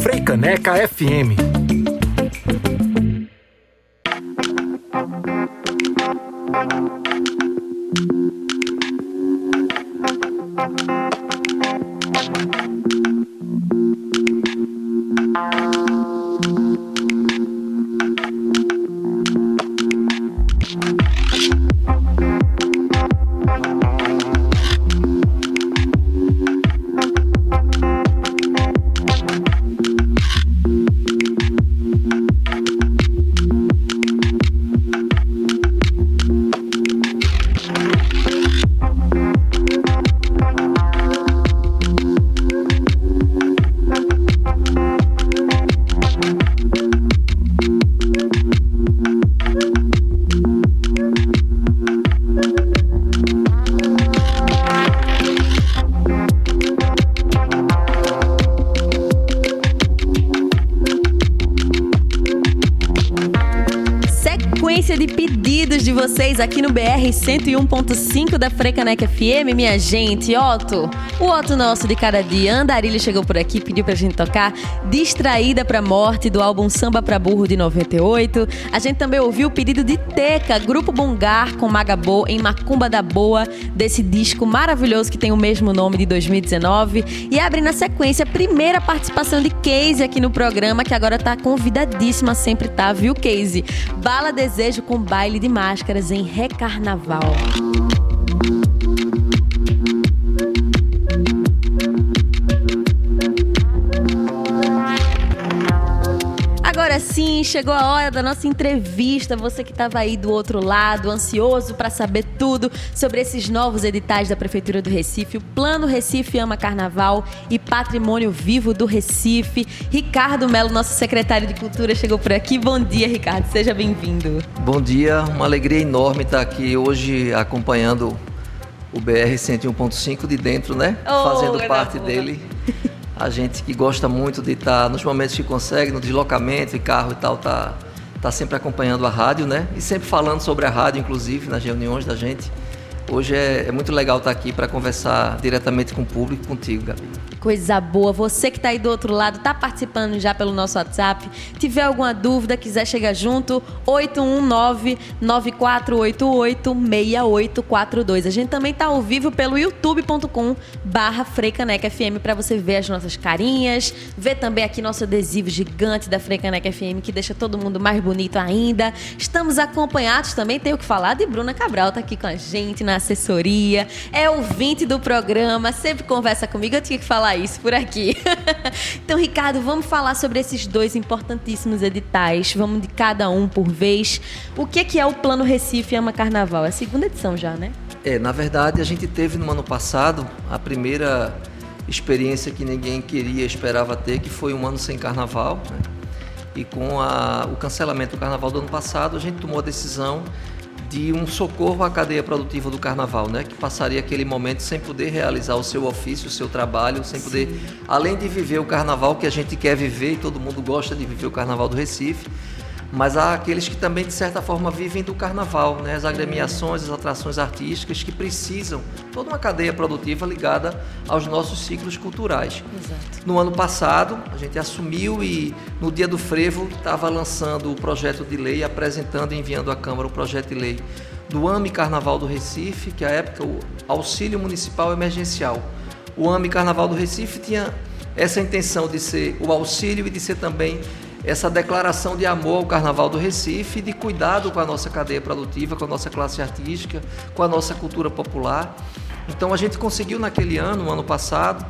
Freicaneca FM BR 101.5 da Frecaneca FM, minha gente. Otto, o Otto nosso de cada dia, Andarilho chegou por aqui, pediu pra gente tocar Distraída pra Morte, do álbum Samba pra Burro de 98. A gente também ouviu o pedido de Teca, Grupo Bongar com Magabô em Macumba da Boa, desse disco maravilhoso que tem o mesmo nome de 2019. E abre na sequência a primeira participação de Casey aqui no programa, que agora tá convidadíssima, sempre tá, viu, Casey? Bala Desejo com baile de máscaras em Recarnaval. Sim, chegou a hora da nossa entrevista. Você que estava aí do outro lado, ansioso para saber tudo sobre esses novos editais da Prefeitura do Recife, o Plano Recife Ama Carnaval e Patrimônio Vivo do Recife. Ricardo Melo, nosso secretário de Cultura, chegou por aqui. Bom dia, Ricardo. Seja bem-vindo. Bom dia, uma alegria enorme estar aqui hoje acompanhando o BR 101.5 de dentro, né? Oh, Fazendo parte dele. A gente que gosta muito de estar, tá, nos momentos que consegue, no deslocamento, e carro e tal, tá, tá sempre acompanhando a rádio, né? E sempre falando sobre a rádio, inclusive, nas reuniões da gente. Hoje é, é muito legal estar aqui para conversar diretamente com o público, contigo, Gabi. Coisa boa. Você que está aí do outro lado, está participando já pelo nosso WhatsApp. Tiver alguma dúvida, quiser chegar junto, 819-9488-6842. A gente também está ao vivo pelo youtube.com barra FM para você ver as nossas carinhas, ver também aqui nosso adesivo gigante da Freicaneca FM que deixa todo mundo mais bonito ainda. Estamos acompanhados também, tenho que falar de Bruna Cabral, tá aqui com a gente na assessoria, é ouvinte do programa, sempre conversa comigo, eu tinha que falar isso por aqui. então, Ricardo, vamos falar sobre esses dois importantíssimos editais, vamos de cada um por vez. O que é, que é o Plano Recife Ama Carnaval? É a segunda edição já, né? É, na verdade, a gente teve no ano passado a primeira experiência que ninguém queria, esperava ter, que foi um ano sem carnaval. Né? E com a, o cancelamento do carnaval do ano passado, a gente tomou a decisão de um socorro à cadeia produtiva do carnaval, né? Que passaria aquele momento sem poder realizar o seu ofício, o seu trabalho, sem Sim. poder, além de viver o carnaval que a gente quer viver e todo mundo gosta de viver o carnaval do Recife, mas há aqueles que também, de certa forma, vivem do carnaval, né? as agremiações, as atrações artísticas que precisam toda uma cadeia produtiva ligada aos nossos ciclos culturais. Exato. No ano passado, a gente assumiu e no dia do frevo estava lançando o projeto de lei, apresentando e enviando à Câmara o projeto de lei do AME Carnaval do Recife, que à época o Auxílio Municipal Emergencial. O AME Carnaval do Recife tinha essa intenção de ser o auxílio e de ser também essa declaração de amor ao Carnaval do Recife de cuidado com a nossa cadeia produtiva, com a nossa classe artística, com a nossa cultura popular. Então a gente conseguiu naquele ano, no ano passado,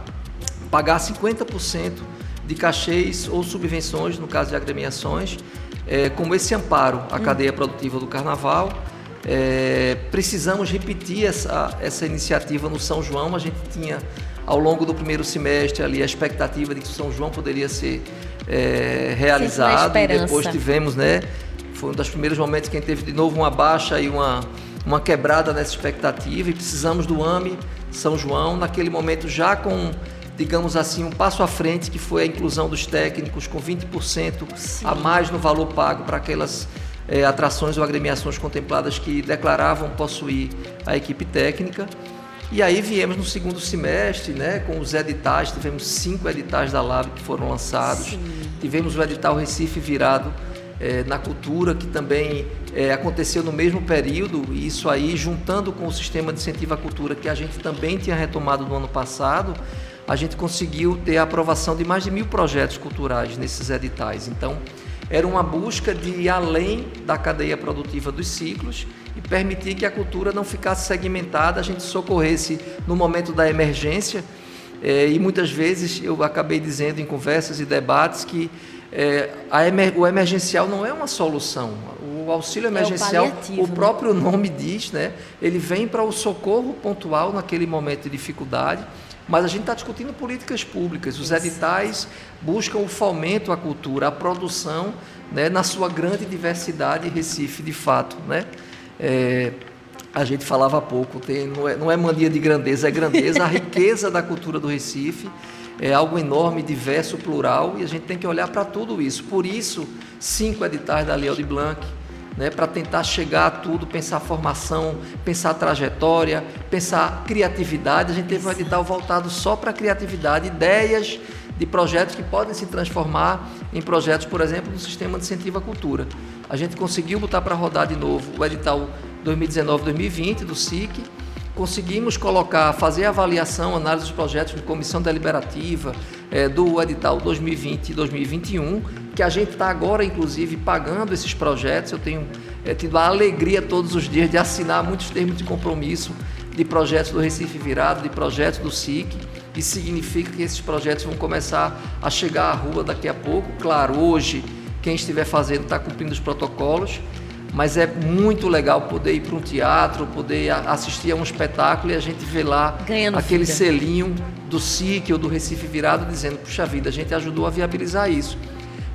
pagar 50% de cachês ou subvenções, no caso de agremiações, é, como esse amparo à cadeia produtiva do Carnaval. É, precisamos repetir essa, essa iniciativa no São João. A gente tinha, ao longo do primeiro semestre, ali a expectativa de que o São João poderia ser é, realizado. E depois tivemos, né? Foi um dos primeiros momentos que a gente teve de novo uma baixa e uma, uma quebrada nessa expectativa. E precisamos do AME São João, naquele momento já com digamos assim, um passo à frente, que foi a inclusão dos técnicos com 20% Sim. a mais no valor pago para aquelas é, atrações ou agremiações contempladas que declaravam possuir a equipe técnica. E aí viemos no segundo semestre, né, com os editais, tivemos cinco editais da LAB que foram lançados. Sim. Tivemos o edital Recife Virado é, na Cultura, que também é, aconteceu no mesmo período, e isso aí, juntando com o sistema de incentivo à cultura, que a gente também tinha retomado no ano passado, a gente conseguiu ter a aprovação de mais de mil projetos culturais nesses editais. Então, era uma busca de ir além da cadeia produtiva dos ciclos e permitir que a cultura não ficasse segmentada, a gente socorresse no momento da emergência. É, e muitas vezes eu acabei dizendo em conversas e debates que é, emer, o emergencial não é uma solução. O auxílio emergencial, é o, o, né? próprio né? nome diz, né? ele vem para o socorro pontual naquele momento de dificuldade mas a gente está discutindo políticas públicas. Os editais buscam o fomento à cultura, a produção, né, na sua grande diversidade, Recife, de fato. Né? É, a gente falava pouco, tem, não, é, não é mania de grandeza, é grandeza. A riqueza da cultura do Recife é algo enorme, diverso, plural, e a gente tem que olhar para tudo isso. Por isso, cinco editais da Leo de Blanc, né, para tentar chegar a tudo, pensar formação, pensar trajetória, pensar criatividade. A gente teve um edital voltado só para criatividade, ideias de projetos que podem se transformar em projetos, por exemplo, no sistema de incentivo à cultura. A gente conseguiu botar para rodar de novo o edital 2019-2020 do SIC, conseguimos colocar, fazer avaliação, análise dos projetos de comissão deliberativa é, do edital 2020 e 2021, que a gente está agora, inclusive, pagando esses projetos. Eu tenho é, tido a alegria todos os dias de assinar muitos termos de compromisso de projetos do Recife Virado, de projetos do SIC. Isso significa que esses projetos vão começar a chegar à rua daqui a pouco. Claro, hoje, quem estiver fazendo está cumprindo os protocolos mas é muito legal poder ir para um teatro, poder assistir a um espetáculo e a gente ver lá Ganhando aquele vida. selinho do SIC ou do Recife Virado dizendo, puxa vida, a gente ajudou a viabilizar isso.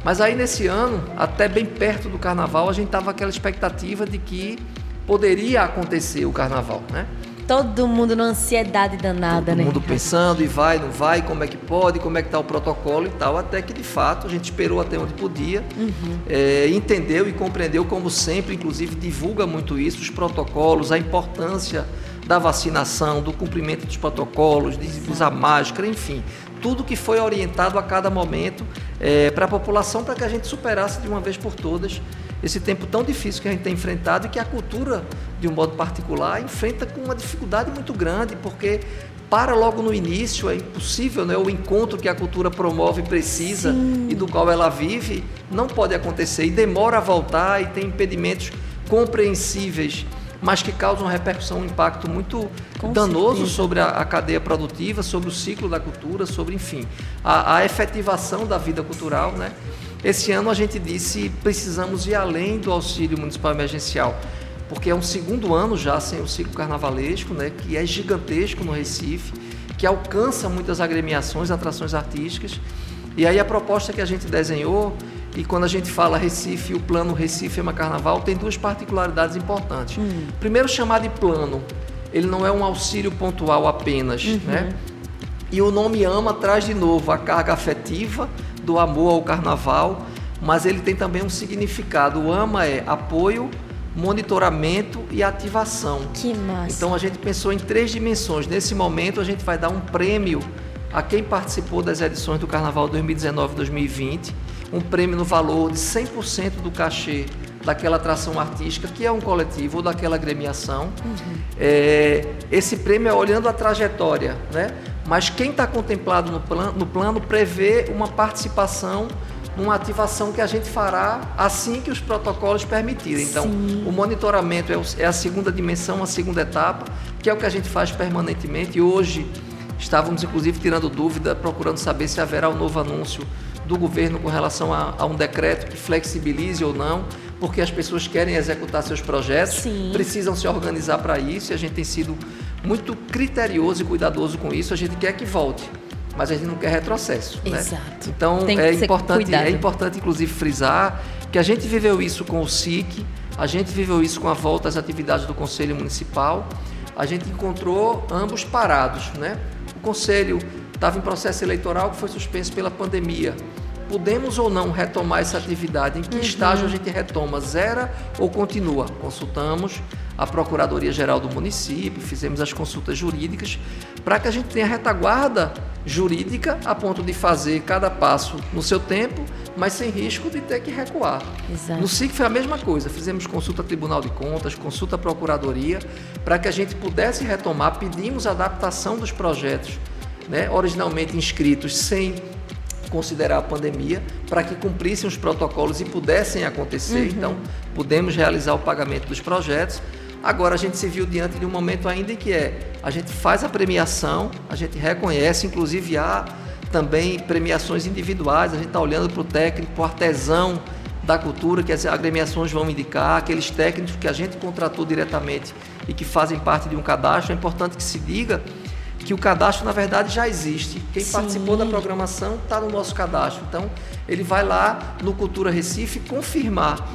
Mas aí nesse ano, até bem perto do carnaval, a gente tava aquela expectativa de que poderia acontecer o carnaval, né? Todo mundo numa ansiedade danada, todo né? Todo mundo pensando, e vai, não vai, como é que pode, como é que está o protocolo e tal, até que de fato a gente esperou até onde podia, uhum. é, entendeu e compreendeu, como sempre, inclusive divulga muito isso, os protocolos, a importância da vacinação, do cumprimento dos protocolos, de usar máscara, enfim, tudo que foi orientado a cada momento é, para a população para que a gente superasse de uma vez por todas esse tempo tão difícil que a gente tem enfrentado e que a cultura, de um modo particular, enfrenta com uma dificuldade muito grande, porque para logo no início, é impossível, né? o encontro que a cultura promove e precisa Sim. e do qual ela vive, não pode acontecer e demora a voltar e tem impedimentos compreensíveis, mas que causam uma repercussão, um impacto muito Com danoso certeza. sobre a, a, cadeia produtiva, sobre o ciclo da cultura, sobre, enfim, a, a efetivação da vida cultural, né? Esse ano a gente disse precisamos ir além do auxílio municipal emergencial, porque é um segundo ano já sem o ciclo carnavalesco, né, que é gigantesco no Recife, que alcança muitas agremiações, atrações artísticas. E aí a proposta que a gente desenhou, e quando a gente fala Recife, o plano Recife Ema Carnaval, tem duas particularidades importantes. Hum. Primeiro, chamar de plano, ele não é um auxílio pontual apenas, uhum. né? E o nome AMA traz de novo a carga afetiva, do amor ao carnaval, mas ele tem também um significado. O AMA é apoio, monitoramento e ativação. Que massa. Então a gente pensou em três dimensões. Nesse momento a gente vai dar um prêmio a quem participou das edições do Carnaval 2019-2020, um prêmio no valor de 100% do cachê daquela atração artística, que é um coletivo ou daquela agremiação. Uhum. É, esse prêmio é olhando a trajetória, né? Mas quem está contemplado no plano, no plano prevê uma participação numa ativação que a gente fará assim que os protocolos permitirem. Então, Sim. o monitoramento é, é a segunda dimensão, a segunda etapa, que é o que a gente faz permanentemente. E hoje estávamos, inclusive, tirando dúvida, procurando saber se haverá um novo anúncio do governo com relação a, a um decreto que flexibilize ou não, porque as pessoas querem executar seus projetos, Sim. precisam se organizar para isso e a gente tem sido muito criterioso e cuidadoso com isso. A gente quer que volte, mas a gente não quer retrocesso. Né? Exato. Né? Então é importante, é importante inclusive frisar que a gente viveu isso com o SIC, a gente viveu isso com a volta às atividades do Conselho Municipal. A gente encontrou ambos parados, né? O Conselho estava em processo eleitoral que foi suspenso pela pandemia. Podemos ou não retomar essa atividade? Em que uhum. estágio a gente retoma? Zera ou continua? Consultamos a Procuradoria-Geral do município, fizemos as consultas jurídicas, para que a gente tenha retaguarda jurídica a ponto de fazer cada passo no seu tempo, mas sem risco de ter que recuar. Exato. No SIC foi a mesma coisa, fizemos consulta Tribunal de Contas, consulta Procuradoria, para que a gente pudesse retomar, pedimos adaptação dos projetos né, originalmente inscritos sem considerar a pandemia para que cumprissem os protocolos e pudessem acontecer. Uhum. Então, pudemos realizar o pagamento dos projetos. Agora a gente se viu diante de um momento ainda em que é a gente faz a premiação, a gente reconhece, inclusive há também premiações individuais, a gente está olhando para o técnico, para o artesão da cultura, que as agremiações vão indicar, aqueles técnicos que a gente contratou diretamente e que fazem parte de um cadastro. É importante que se diga que o cadastro na verdade já existe. Quem Sim. participou da programação está no nosso cadastro. Então ele vai lá no Cultura Recife confirmar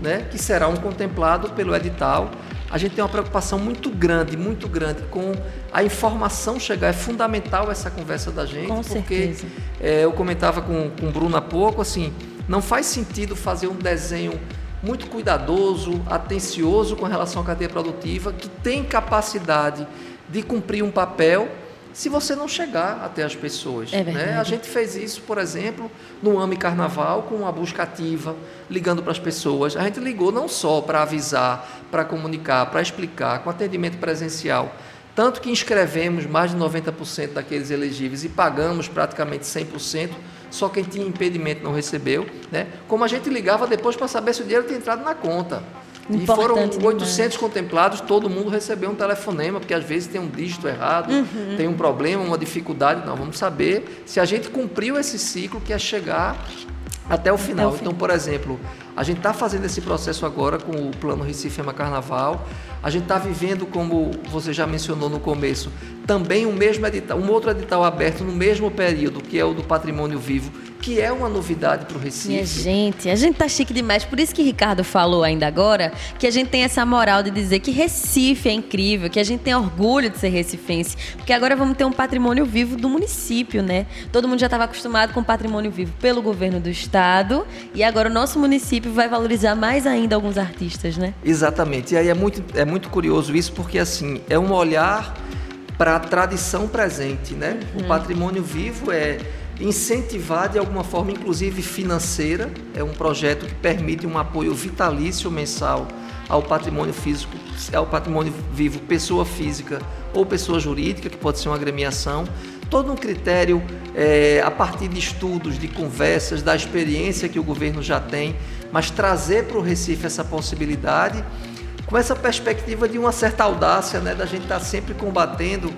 né, que será um contemplado pelo edital. A gente tem uma preocupação muito grande, muito grande com a informação chegar. É fundamental essa conversa da gente, com porque é, eu comentava com, com o Bruno há pouco, assim, não faz sentido fazer um desenho muito cuidadoso, atencioso com relação à cadeia produtiva, que tem capacidade de cumprir um papel se você não chegar até as pessoas. É né? A gente fez isso, por exemplo, no AME Carnaval, com uma busca ativa, ligando para as pessoas. A gente ligou não só para avisar, para comunicar, para explicar, com atendimento presencial. Tanto que inscrevemos mais de 90% daqueles elegíveis e pagamos praticamente 100%, só quem tinha impedimento não recebeu. Né? Como a gente ligava depois para saber se o dinheiro tinha entrado na conta. E foram 800 demais. contemplados, todo mundo recebeu um telefonema, porque às vezes tem um dígito errado, uhum. tem um problema, uma dificuldade. Não, vamos saber se a gente cumpriu esse ciclo que é chegar até o final. Até o então, por exemplo, a gente está fazendo esse processo agora com o Plano Recife Ema Carnaval. A gente está vivendo, como você já mencionou no começo, também um mesmo edital, um outro edital aberto no mesmo período, que é o do Patrimônio Vivo, que é uma novidade para o Recife. Minha gente, a gente tá chique demais. Por isso que Ricardo falou ainda agora que a gente tem essa moral de dizer que Recife é incrível, que a gente tem orgulho de ser recifense, porque agora vamos ter um patrimônio vivo do município, né? Todo mundo já estava acostumado com patrimônio vivo pelo governo do estado e agora o nosso município vai valorizar mais ainda alguns artistas, né? Exatamente. E aí é muito, é muito curioso isso porque assim é um olhar para a tradição presente, né? Uhum. O patrimônio vivo é incentivar de alguma forma, inclusive financeira. É um projeto que permite um apoio vitalício mensal ao patrimônio físico, ao patrimônio vivo, pessoa física ou pessoa jurídica, que pode ser uma agremiação. Todo um critério é, a partir de estudos, de conversas, da experiência que o governo já tem, mas trazer para o Recife essa possibilidade com essa perspectiva de uma certa audácia, né, da gente estar tá sempre combatendo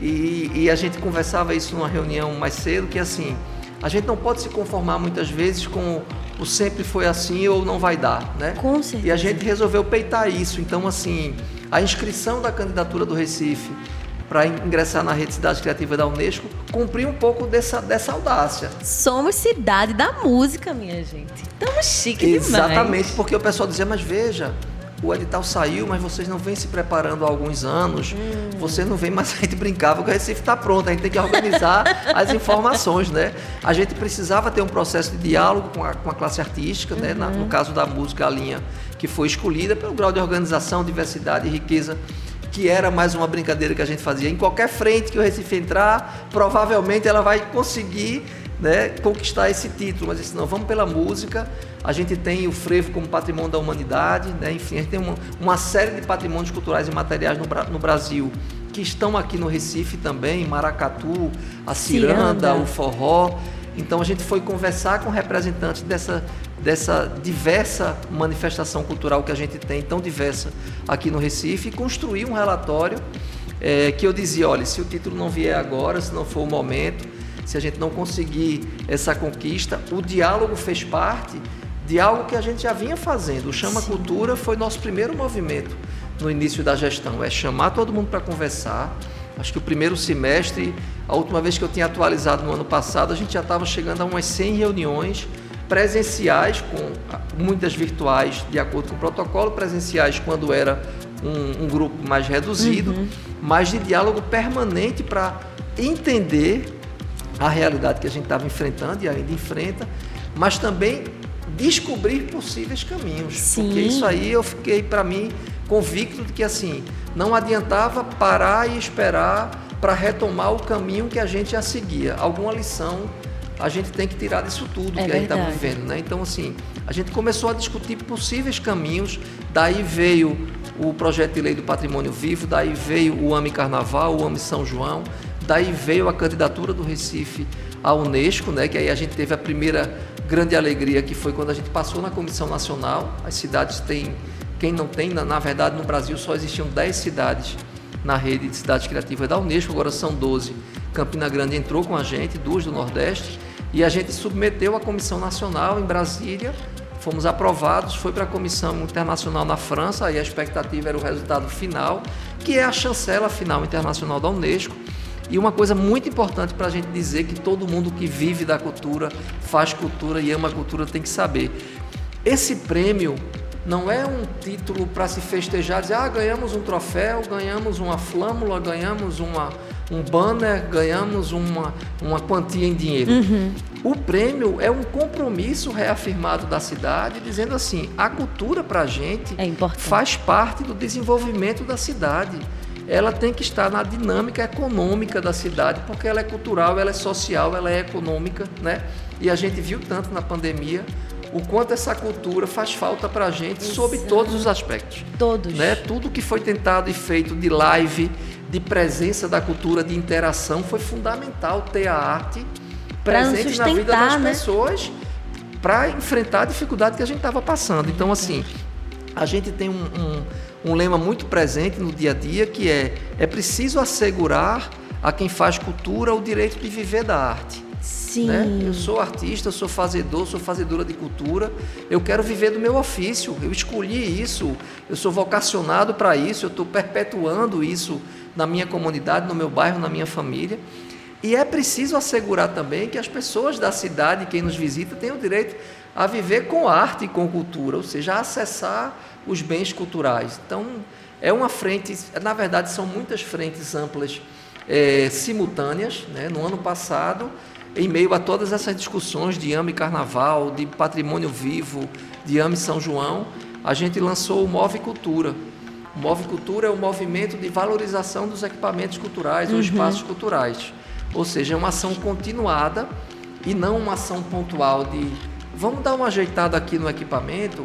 e, e, a gente conversava isso numa reunião mais cedo, que assim, a gente não pode se conformar muitas vezes com o sempre foi assim ou não vai dar, né? Com certeza. E a gente resolveu peitar isso. Então, assim, a inscrição da candidatura do Recife para ingressar na rede Cidade Criativa da Unesco cumpriu um pouco dessa, dessa audácia. Somos cidade da música, minha gente. Estamos chique Exatamente, demais. Exatamente, porque o pessoal dizia, mas veja, o edital saiu, mas vocês não vêm se preparando há alguns anos, hum. vocês não vêm, mas a gente brincava que o Recife está pronto, a gente tem que organizar as informações, né? A gente precisava ter um processo de diálogo com a, com a classe artística, uhum. né? Na, no uhum. caso da música, a linha que foi escolhida pelo grau de organização, diversidade e riqueza que era mais uma brincadeira que a gente fazia. Em qualquer frente que o Recife entrar, provavelmente ela vai conseguir né, conquistar esse título, mas disse, não, vamos pela música. A gente tem o frevo como patrimônio da humanidade, né, enfim, a gente tem uma, uma série de patrimônios culturais e materiais no, no, Brasil que estão aqui no Recife também, Maracatu, a ciranda, ciranda, o forró. Então a gente foi conversar com representantes dessa, dessa diversa manifestação cultural que a gente tem, tão diversa aqui no Recife, e construir um relatório é, que eu dizia, olha, se o título não vier agora, se não for o momento, se a gente não conseguir essa conquista, o diálogo fez parte de algo que a gente já vinha fazendo. O Chama Sim. Cultura foi nosso primeiro movimento no início da gestão, é chamar todo mundo para conversar. Acho que o primeiro semestre, a última vez que eu tinha atualizado no ano passado, a gente já estava chegando a umas 100 reuniões presenciais, com muitas virtuais, de acordo com o protocolo, presenciais quando era um, um grupo mais reduzido, uhum. mas de diálogo permanente para entender a realidade que a gente estava enfrentando e ainda enfrenta, mas também descobrir possíveis caminhos. Sim. Porque isso aí eu fiquei, para mim, convicto de que assim, não adiantava parar e esperar para retomar o caminho que a gente já seguia. Alguma lição a gente tem que tirar disso tudo É que a gente está verdade. vivendo, né? Então, assim, a gente começou a discutir possíveis caminhos, daí veio o projeto de lei do patrimônio vivo, daí veio o AME Carnaval, o AME São João, daí veio a candidatura do Recife à Unesco, né? Que aí a gente teve a primeira grande alegria, que foi quando a gente passou na Comissão Nacional. As cidades têm, quem não tem, na, na verdade, no Brasil só existiam 10 cidades na rede de cidades criativas da Unesco, agora são 12. Campina Grande entrou com a gente, duas do Nordeste, e a gente submeteu à Comissão Nacional em Brasília. Fomos aprovados, foi para a Comissão Internacional na França, e a expectativa era o resultado final, que é a chancela final internacional da Unesco. E uma coisa muito importante para a gente dizer que todo mundo que vive da cultura, faz cultura e ama cultura tem que saber. Esse prêmio não é um título para se festejar, dizer, ah, ganhamos um troféu, ganhamos uma flâmula, ganhamos uma, um banner, ganhamos uma, uma quantia em dinheiro. O prêmio é um compromisso reafirmado da cidade, dizendo assim: a cultura para a gente É faz parte do desenvolvimento da cidade. Ela tem que estar na dinâmica econômica da cidade, porque ela é cultural, ela é social, ela é econômica, né? E a gente viu tanto na pandemia o quanto essa cultura faz falta para a gente sob Exato. todos os aspectos Todos. né? Tudo que foi tentado e feito de live, de presença da cultura, de interação, foi fundamental ter a arte presente na vida das né? pessoas para enfrentar a dificuldade que a gente estava passando. Então, assim, a gente tem um, um, um lema muito presente no dia a dia que é é preciso assegurar a quem faz cultura o direito de viver da arte. Sim. Né? Eu sou artista, eu sou fazedor, sou fazedora de cultura. Eu quero viver do meu ofício. Eu escolhi isso. Eu sou vocacionado para isso. Eu estou perpetuando isso na minha comunidade, no meu bairro, na minha família. E é preciso assegurar também que as pessoas da cidade, quem nos visita, tenham o direito a viver com arte e com cultura, ou seja, a acessar os bens culturais. Então, é uma frente, na verdade, são muitas frentes amplas eh, simultâneas. Né? No ano passado, em meio a todas essas discussões de AME Carnaval, de patrimônio vivo, de AME São João, a gente lançou o Move Cultura. O Move Cultura é o movimento de valorização dos equipamentos culturais ou espaços culturais. Ou seja, é uma ação continuada e não uma ação pontual de vamos dar uma ajeitada aqui no equipamento,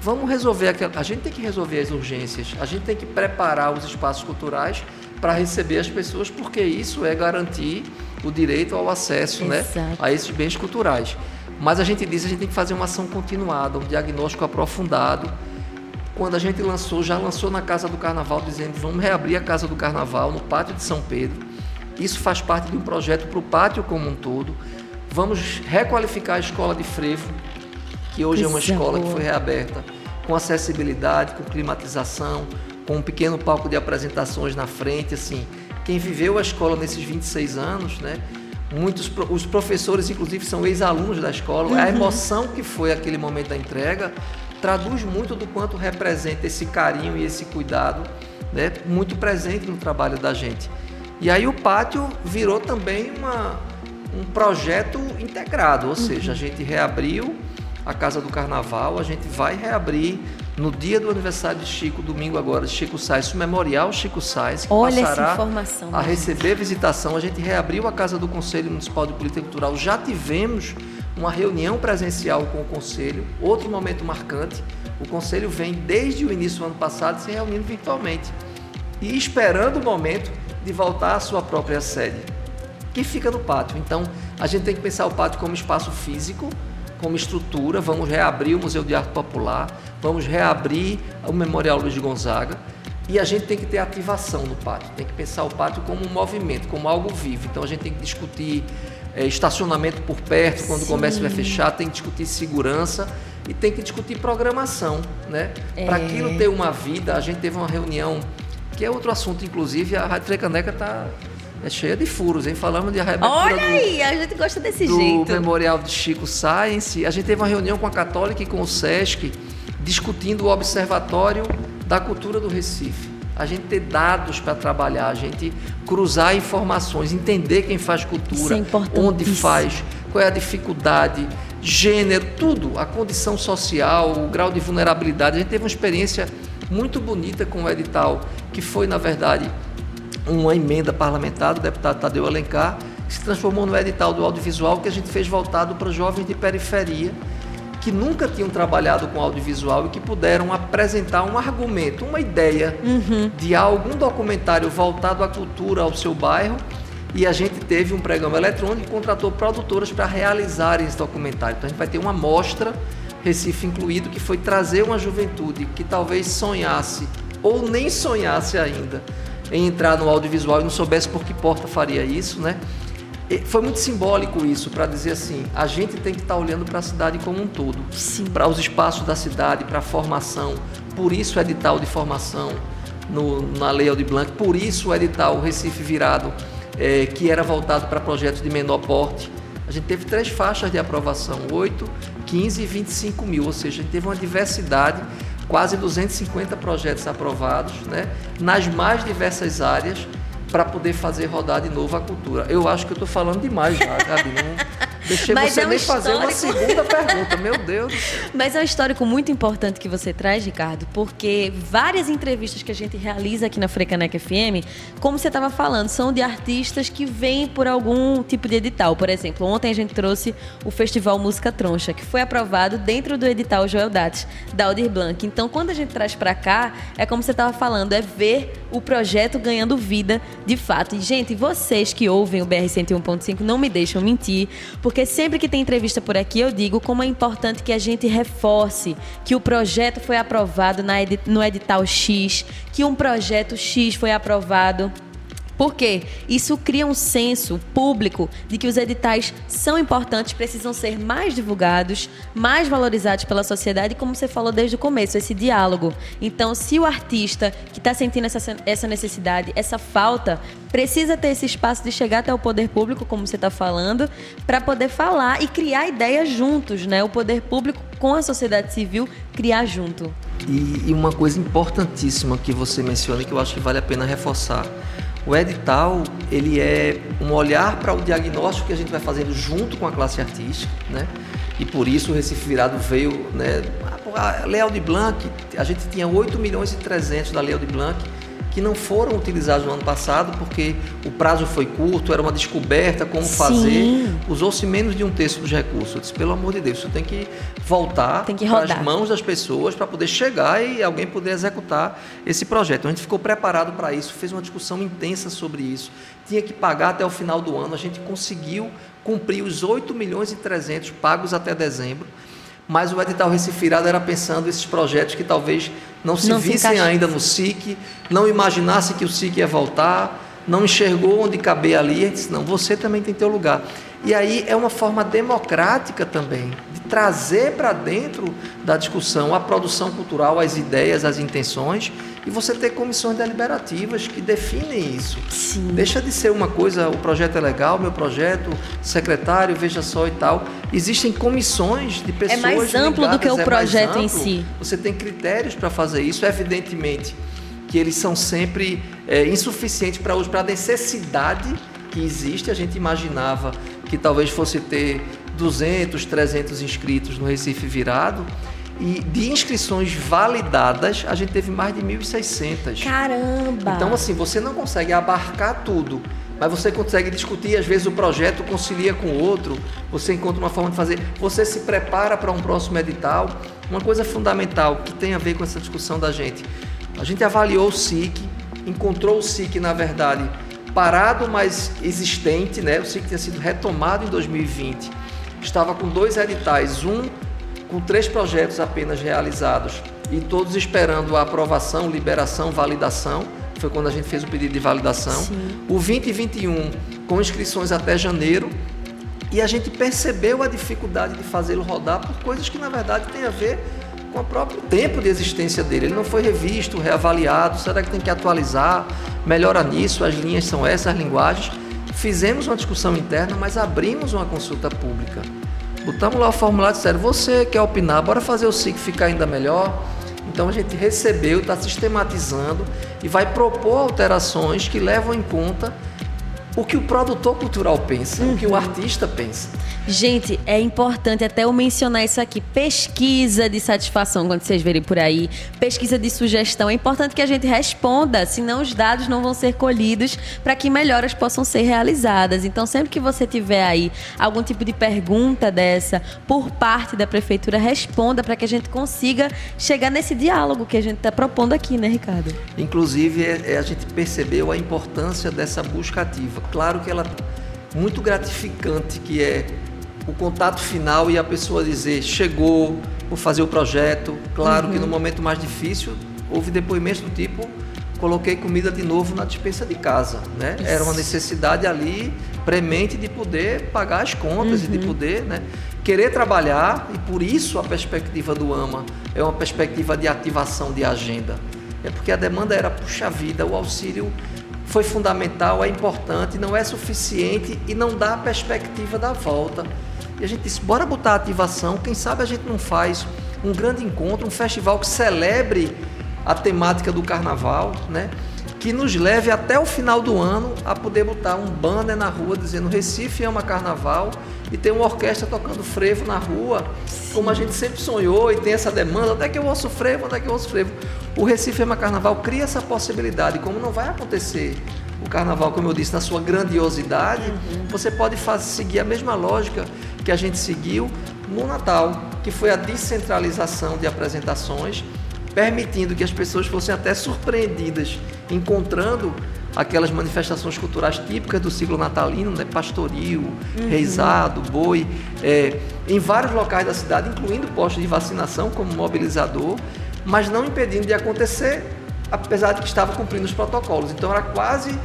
vamos resolver aquela. A gente tem que resolver as urgências, a gente tem que preparar os espaços culturais para receber as pessoas, porque isso é garantir o direito ao acesso né, a esses bens culturais. Mas a gente diz que a gente tem que fazer uma ação continuada, um diagnóstico aprofundado. Quando a gente lançou, já lançou na Casa do Carnaval, dizendo vamos reabrir a Casa do Carnaval no Pátio de São Pedro. Isso faz parte de um projeto para o pátio como um todo. Vamos requalificar a escola de frevo, que hoje é uma Coisa escola que foi reaberta com acessibilidade, com climatização, com um pequeno palco de apresentações na frente, assim. Quem viveu a escola nesses 26 anos, né? Muitos os professores inclusive são ex-alunos da escola. Uhum. A emoção que foi aquele momento da entrega traduz muito do quanto representa esse carinho e esse cuidado, né? Muito presente no trabalho da gente. E aí o pátio virou também uma, um projeto integrado, ou seja, a gente reabriu a Casa do Carnaval, a gente vai reabrir no dia do aniversário de Chico, domingo agora, de Chico Sainz, o Memorial Chico Sainz, que Olha essa passará informação, a receber visitação. A gente reabriu a Casa do Conselho Municipal de Política Cultural, já tivemos uma reunião presencial com o Conselho, outro momento marcante. O Conselho vem desde o início do ano passado se reunindo virtualmente e esperando o momento de voltar à sua própria sede, que fica no pátio. Então, a gente tem que pensar o pátio como espaço físico, como estrutura. Vamos reabrir o Museu de Arte Popular, vamos reabrir o Memorial Luiz Gonzaga. E a gente tem que ter ativação no pátio, tem que pensar o pátio como um movimento, como algo vivo. Então a gente tem que discutir eh, estacionamento por perto, quando o comércio vai fechar, tem que discutir segurança e tem que discutir programação. Né? Para É. aquilo ter uma vida, a gente teve uma reunião que é outro assunto, inclusive, a Rádio Frecaneca está é cheia de furos, hein? Falamos de reabertura Olha do, aí, a gente gosta desse do jeito. Memorial de Chico Science. A gente teve uma reunião com a Católica e com o SESC discutindo o Observatório da Cultura do Recife. A gente ter dados para trabalhar, a gente cruzar informações, entender quem faz cultura, é onde faz, qual é a dificuldade, gênero, tudo, a condição social, o grau de vulnerabilidade. A gente teve uma experiência muito bonita com o edital, que foi, na verdade, uma emenda parlamentar do deputado Tadeu Alencar, que se transformou no edital do audiovisual que a gente fez voltado para jovens de periferia que nunca tinham trabalhado com audiovisual e que puderam apresentar um argumento, uma ideia uhum. de algum documentário voltado à cultura, ao seu bairro. E a gente teve um programa eletrônico e contratou produtoras para realizarem esse documentário. Então a gente vai ter uma mostra, Recife incluído, que foi trazer uma juventude que talvez sonhasse ou nem sonhasse ainda em entrar no audiovisual e não soubesse por que porta faria isso, né? Foi muito simbólico isso, para dizer assim, a gente tem que estar tá olhando para a cidade como um todo, para os espaços da cidade, para a formação, por isso o edital de formação no, na Lei Aldir Blanc, por isso o edital Recife Virado, é, que era voltado para projetos de menor porte. A gente teve três faixas de aprovação, 8, 15 e 25 mil, ou seja, a gente teve uma diversidade, quase 250 projetos aprovados, né, nas mais diversas áreas, para poder fazer rodar de novo a cultura. Eu acho que eu estou falando demais já, Gabi. Não deixei Mas você é um nem histórico... fazer uma segunda pergunta, meu Deus. Mas é um histórico muito importante que você traz, Ricardo, porque várias entrevistas que a gente realiza aqui na Frecanec FM, como você estava falando, são de artistas que vêm por algum tipo de edital. Por exemplo, ontem a gente trouxe o Festival Música Troncha, que foi aprovado dentro do edital Joel Dates, da Aldir Blanc. Então, quando a gente traz para cá, é como você estava falando, é ver o projeto ganhando vida de fato. E, gente, vocês que ouvem o BR 101.5 não me deixam mentir, porque sempre que tem entrevista por aqui eu digo como é importante que a gente reforce que o projeto foi aprovado no edital X, que um projeto X foi aprovado por quê? Isso cria um senso público de que os editais são importantes, precisam ser mais divulgados, mais valorizados pela sociedade, como você falou desde o começo, esse diálogo. Então, se o artista que está sentindo essa, essa necessidade, essa falta, precisa ter esse espaço de chegar até o poder público, como você está falando, para poder falar e criar ideias juntos, né? O poder público com a sociedade civil criar junto. E, e uma coisa importantíssima que você menciona que eu acho que vale a pena reforçar o edital, ele é um olhar para o diagnóstico que a gente vai fazendo junto com a classe artística, né? E por isso o Recife Virado veio, né? A Lei de Blanc, a gente tinha 8 milhões e 300 da Lei de Blanc, que não foram utilizados no ano passado porque o prazo foi curto, era uma descoberta como Sim. fazer. Usou-se menos de um terço dos recursos. Eu disse, pelo amor de Deus, isso tem que voltar para as mãos das pessoas para poder chegar e alguém poder executar esse projeto. Então, a gente ficou preparado para isso, fez uma discussão intensa sobre isso. Tinha que pagar até o final do ano, a gente conseguiu cumprir os 8 milhões e 300 pagos até dezembro mas o edital Recifirado era pensando esses projetos que talvez não se não vissem se ainda no SIC, não imaginasse que o SIC ia voltar, não enxergou onde caber ali, e disse, não, você também tem teu lugar. E aí é uma forma democrática também de trazer para dentro da discussão a produção cultural, as ideias, as intenções, e você ter comissões deliberativas que definem isso. Sim. Deixa de ser uma coisa, o projeto é legal, meu projeto, secretário, veja só e tal. Existem comissões de pessoas. É mais amplo ligadas, do que o é projeto em si. Você tem critérios para fazer isso, evidentemente que eles são sempre é, insuficientes para a necessidade que existe. A gente imaginava que talvez fosse ter 200, 300 inscritos no Recife Virado. E de inscrições validadas, a gente teve mais de 1.600. Caramba! Então, assim, você não consegue abarcar tudo, mas você consegue discutir. Às vezes, o projeto concilia com o outro, você encontra uma forma de fazer. Você se prepara para um próximo edital. Uma coisa fundamental que tem a ver com essa discussão da gente: a gente avaliou o SIC, encontrou o SIC, na verdade, parado, mas existente, né? O SIC tinha sido retomado em 2020. Estava com dois editais, um com três projetos apenas realizados e todos esperando a aprovação, liberação, validação. Foi quando a gente fez o pedido de validação. Sim. O 2021 com inscrições até janeiro. E a gente percebeu a dificuldade de fazê-lo rodar por coisas que na verdade têm a ver com o próprio tempo de existência dele. Ele não foi revisto, reavaliado. Será que tem que atualizar? Melhora nisso, as linhas são essas, as linguagens. Fizemos uma discussão interna, mas abrimos uma consulta pública. Botamos lá o formulário e disseram: Você quer opinar? Bora fazer o SIC ficar ainda melhor? Então a gente recebeu, está sistematizando e vai propor alterações que levam em conta o que o produtor cultural pensa, uhum. o que o uhum. artista pensa. Gente, é importante até eu mencionar isso aqui. Pesquisa de satisfação, quando vocês verem por aí, pesquisa de sugestão. É importante que a gente responda, senão os dados não vão ser colhidos para que melhoras possam ser realizadas. Então, sempre que você tiver aí algum tipo de pergunta dessa por parte da prefeitura, responda para que a gente consiga chegar nesse diálogo que a gente está propondo aqui, né, Ricardo? Inclusive, é, é, a gente percebeu a importância dessa busca ativa. Claro que ela é muito gratificante, que é o contato final e a pessoa dizer chegou, vou fazer o projeto. Claro uhum. que no momento mais difícil houve depoimentos do tipo coloquei comida de novo na dispensa de casa, né? Isso. Era uma necessidade ali premente de poder pagar as contas uhum. e de uhum. poder, né? Querer trabalhar e por isso a perspectiva do AMA é uma perspectiva de ativação de agenda. É porque a demanda era puxa vida, o auxílio foi fundamental, é importante, não é suficiente e não dá a perspectiva da volta. E a gente disse, bora botar a ativação, quem sabe a gente não faz um grande encontro, um festival que celebre a temática do carnaval, né? Que nos leve até o final do ano a poder botar um banner na rua dizendo Recife ama carnaval e ter uma orquestra tocando frevo na rua, como a gente sempre sonhou e tem essa demanda, até que eu ouço frevo, até que eu ouço frevo. O Recife ama carnaval cria essa possibilidade, como não vai acontecer o carnaval, como eu disse, na sua grandiosidade, uhum. você pode fazer, seguir a mesma lógica que a gente seguiu no Natal, que foi a descentralização de apresentações, permitindo que as pessoas fossem até surpreendidas encontrando aquelas manifestações culturais típicas do ciclo natalino, né? pastoril, uhum. reizado, boi, é, em vários locais da cidade, incluindo postos de vacinação como mobilizador, mas não impedindo de acontecer, apesar de que estava cumprindo os protocolos. Então era quase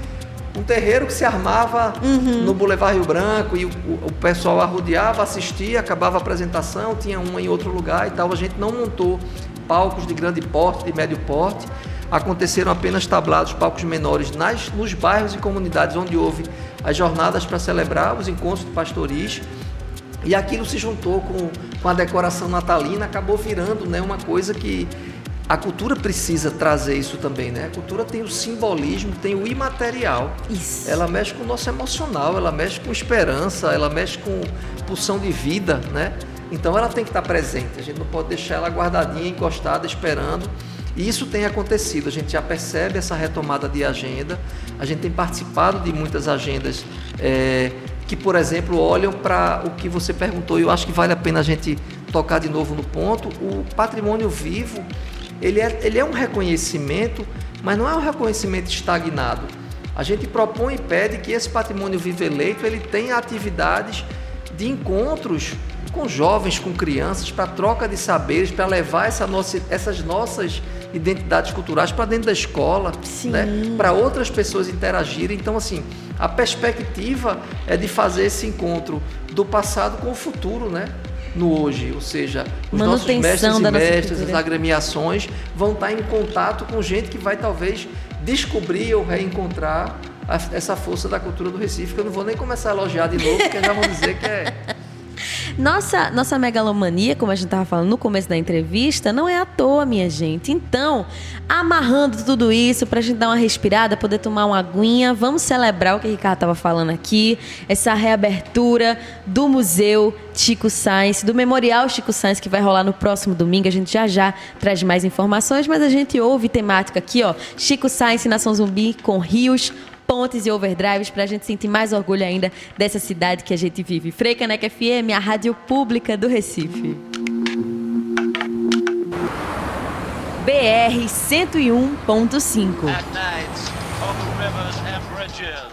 um terreiro que se armava uhum. no Boulevard Rio Branco e o, o, pessoal arrodeava, assistia, acabava a apresentação, tinha uma em outro lugar e tal. A gente não montou palcos de grande porte, de médio porte. Aconteceram apenas tablados, palcos menores nas, nos bairros e comunidades onde houve as jornadas para celebrar os encontros de pastoris. E aquilo se juntou com, com a decoração natalina, acabou virando né, uma coisa que a cultura precisa trazer isso também, né? A cultura tem o simbolismo, tem o imaterial. Isso. Ela mexe com o nosso emocional, ela mexe com esperança, ela mexe com pulsão de vida, né? Então ela tem que estar presente. A gente não pode deixar ela guardadinha, encostada, esperando. E isso tem acontecido. A gente já percebe essa retomada de agenda. A gente tem participado de muitas agendas é, que, por exemplo, olham para o que você perguntou. E eu acho que vale a pena a gente tocar de novo no ponto. O patrimônio vivo ele é, ele é um reconhecimento, mas não é um reconhecimento estagnado. A gente propõe e pede que esse patrimônio vivo eleito ele tenha atividades de encontros com jovens, com crianças, para troca de saberes, para levar essa nossa, essas nossas identidades culturais para dentro da escola, né? para outras pessoas interagirem. Então, assim, a perspectiva é de fazer esse encontro do passado com o futuro, né? no hoje, ou seja, os nossos mestres e mestres, as agremiações vão estar em contato com gente que vai talvez descobrir ou reencontrar a, essa força da cultura do Recife, que eu não vou nem começar a elogiar de novo, porque já vão dizer que é nossa, nossa megalomania, como a gente estava falando no começo da entrevista, não é à toa, minha gente. Então, amarrando tudo isso para a gente dar uma respirada, poder tomar uma aguinha, vamos celebrar o que o Ricardo estava falando aqui, essa reabertura do Museu Chico Sainz, do Memorial Chico Sainz, que vai rolar no próximo domingo. A gente já já traz mais informações, mas a gente ouve temática aqui, ó. Chico Sainz, Nação Zumbi, com rios, pontes e overdrives para a gente sentir mais orgulho ainda dessa cidade que a gente vive. Freicaneca FM, a rádio pública do Recife. BR 101.5.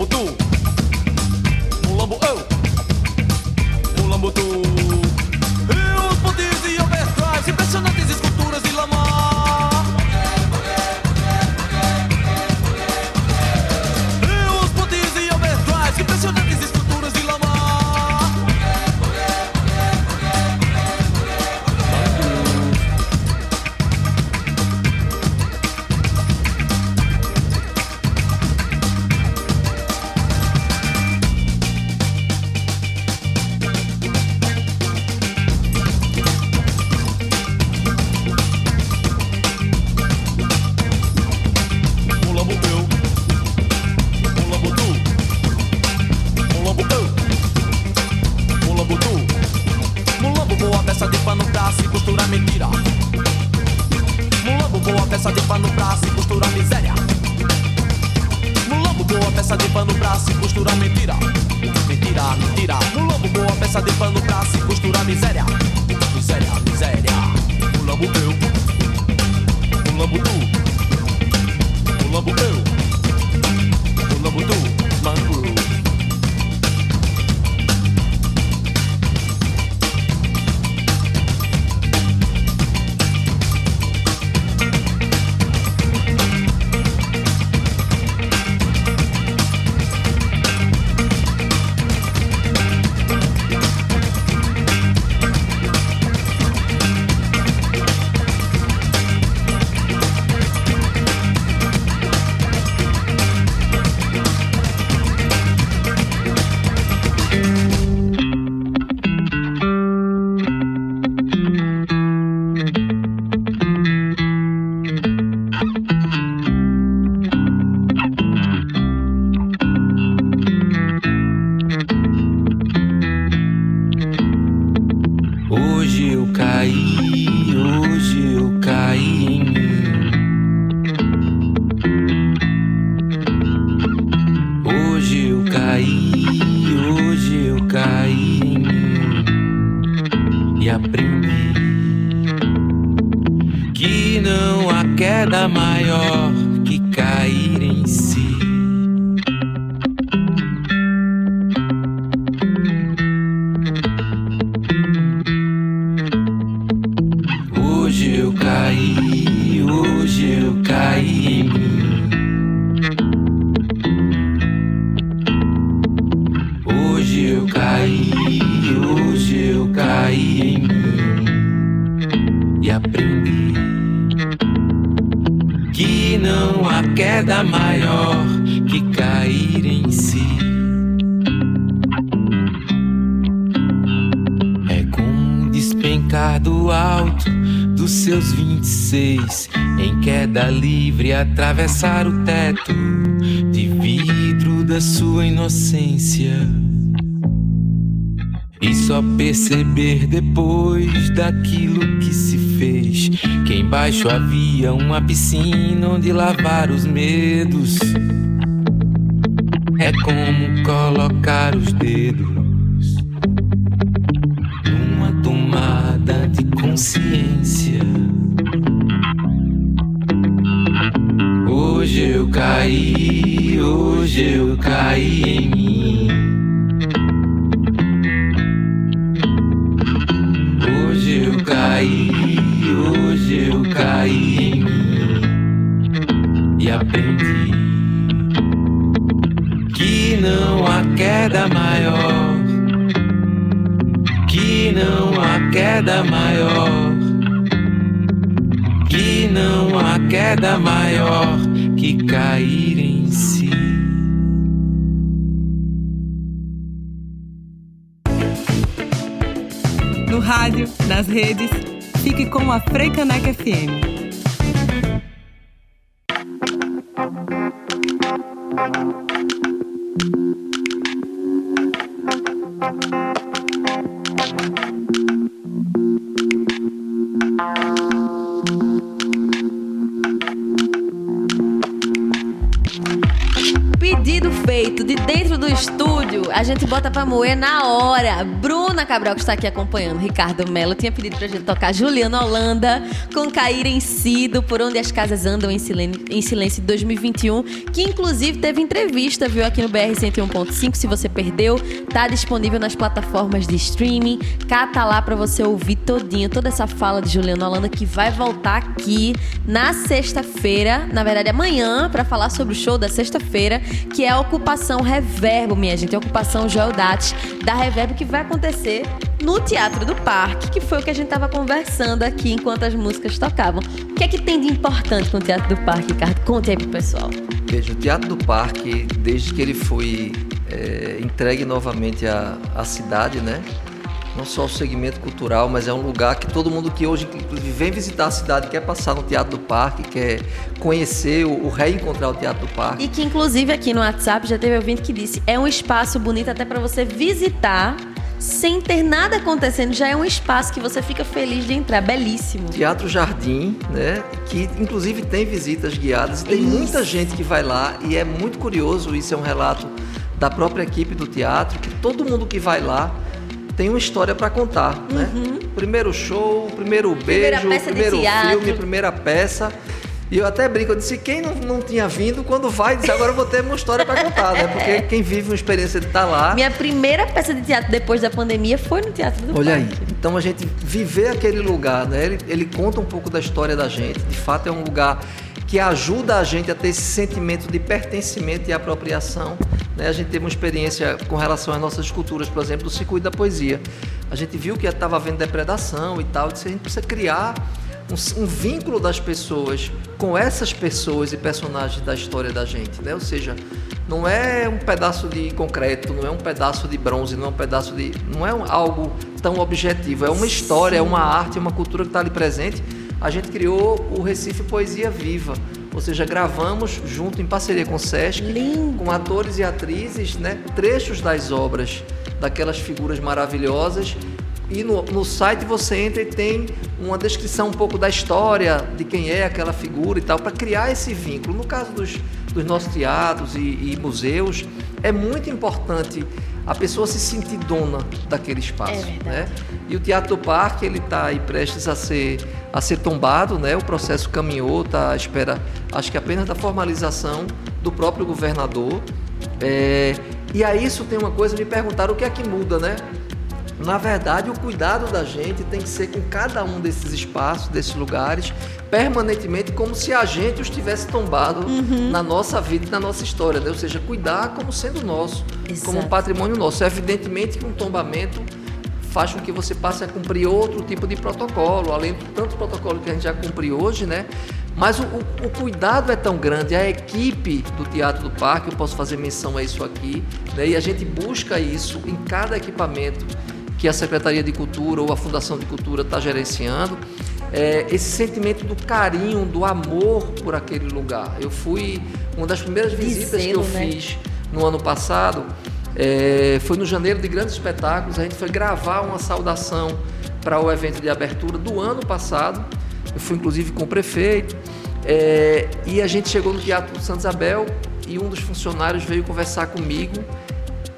Budu. perceber depois daquilo que se fez que embaixo havia uma piscina onde lavar os medos. É como colocar os dedos numa tomada de consciência. Hoje eu caí, hoje eu caí em aprendi que não há queda maior, que não há queda maior, que não há queda maior que cair em si. No rádio, nas redes, fique com a Freicaneca FM. A gente bota pra moer na hora. Bruna Cabral, que está aqui acompanhando, Ricardo Mello, tinha pedido pra gente tocar Juliana Holanda com Cair em Sido, Por Onde as Casas Andam em Silêncio, em Silêncio 2021, que inclusive teve entrevista, viu, aqui no BR 101.5. Se você perdeu, tá disponível nas plataformas de streaming. Cata lá pra você ouvir todinho, toda essa fala de Juliana Holanda, que vai voltar aqui na sexta-feira, na verdade amanhã, para falar sobre o show da sexta-feira, que é a Ocupação Reverbo, minha gente. A Ocupação apresentação Joel Dat da Reverb que vai acontecer no Teatro do Parque, que foi o que a gente estava conversando aqui enquanto as músicas tocavam. O que é que tem de importante com o Teatro do Parque, Ricardo? Conte aí pro pessoal. Veja, o Teatro do Parque, desde que ele foi é, entregue novamente à, à cidade, né? Não só o segmento cultural, mas é um lugar que todo mundo que hoje inclusive vem visitar a cidade quer passar no Teatro do Parque, quer conhecer o, o reencontrar o Teatro do Parque. E que inclusive aqui no WhatsApp já teve ouvinte que disse, é um espaço bonito até para você visitar sem ter nada acontecendo, já é um espaço que você fica feliz de entrar, belíssimo. Teatro Jardim, né? Que inclusive tem visitas guiadas, tem isso. muita gente que vai lá e é muito curioso, isso é um relato da própria equipe do teatro, que todo mundo que vai lá tem uma história para contar, né? uhum. né? Primeiro show, primeiro beijo, primeiro filme, primeira peça. E eu até brinco, eu disse, quem não, não tinha vindo, quando vai, disse, agora eu vou ter uma história para contar, né? Porque quem vive uma experiência de estar tá lá... Minha primeira peça de teatro depois da pandemia foi no Teatro do Olha Parque. aí, então a gente viver aquele lugar, né? Ele, ele conta um pouco da história da gente, de fato é um lugar que ajuda a gente a ter esse sentimento de pertencimento e apropriação. Né? A gente teve uma experiência com relação às nossas culturas, por exemplo, do circuito da poesia. A gente viu que estava havendo depredação e tal, e disse, a gente precisa criar um, um, vínculo das pessoas com essas pessoas e personagens da história da gente, né? Ou seja, não é um pedaço de concreto, não é um pedaço de bronze, não é um pedaço de, não é um, algo tão objetivo, é uma história, é uma arte, é uma cultura que está ali presente a gente criou o Recife Poesia Viva. Ou seja, gravamos junto em parceria com o Sesc, Lindo. com atores e atrizes, né, trechos das obras daquelas figuras maravilhosas. E no, no site você entra e tem uma descrição um pouco da história, de quem é aquela figura e tal, para criar esse vínculo. No caso dos, dos nossos teatros e, e museus, é muito importante a pessoa se sentir dona daquele espaço. É né? E o Teatro do Parque ele está aí prestes a ser a ser tombado, né? O processo caminhou, está à espera, acho que apenas da formalização do próprio governador. É, e a isso tem uma coisa, me perguntaram o que é que muda, né? Na verdade, o cuidado da gente tem que ser com cada um desses espaços, desses lugares, permanentemente, como se a gente os tivesse tombado uhum. na nossa vida e na nossa história, né? ou seja, cuidar como sendo nosso, Exato. como um patrimônio nosso. Evidentemente que um tombamento faz com que você passe a cumprir outro tipo de protocolo, além do tanto protocolo que a gente já cumpre hoje, né? Mas o, o, o, cuidado é tão grande, a equipe do Teatro do Parque, eu posso fazer menção a isso aqui, né? e a gente busca isso em cada equipamento que a Secretaria de Cultura ou a Fundação de Cultura está gerenciando, é, esse sentimento do carinho, do amor por aquele lugar. Eu fui, uma das primeiras visitas que eu né? fiz no ano passado, é, foi no janeiro de grandes espetáculos, a gente foi gravar uma saudação para o evento de abertura do ano passado. Eu fui inclusive com o prefeito. É, e a gente chegou no Teatro Santa Isabel e um dos funcionários veio conversar comigo,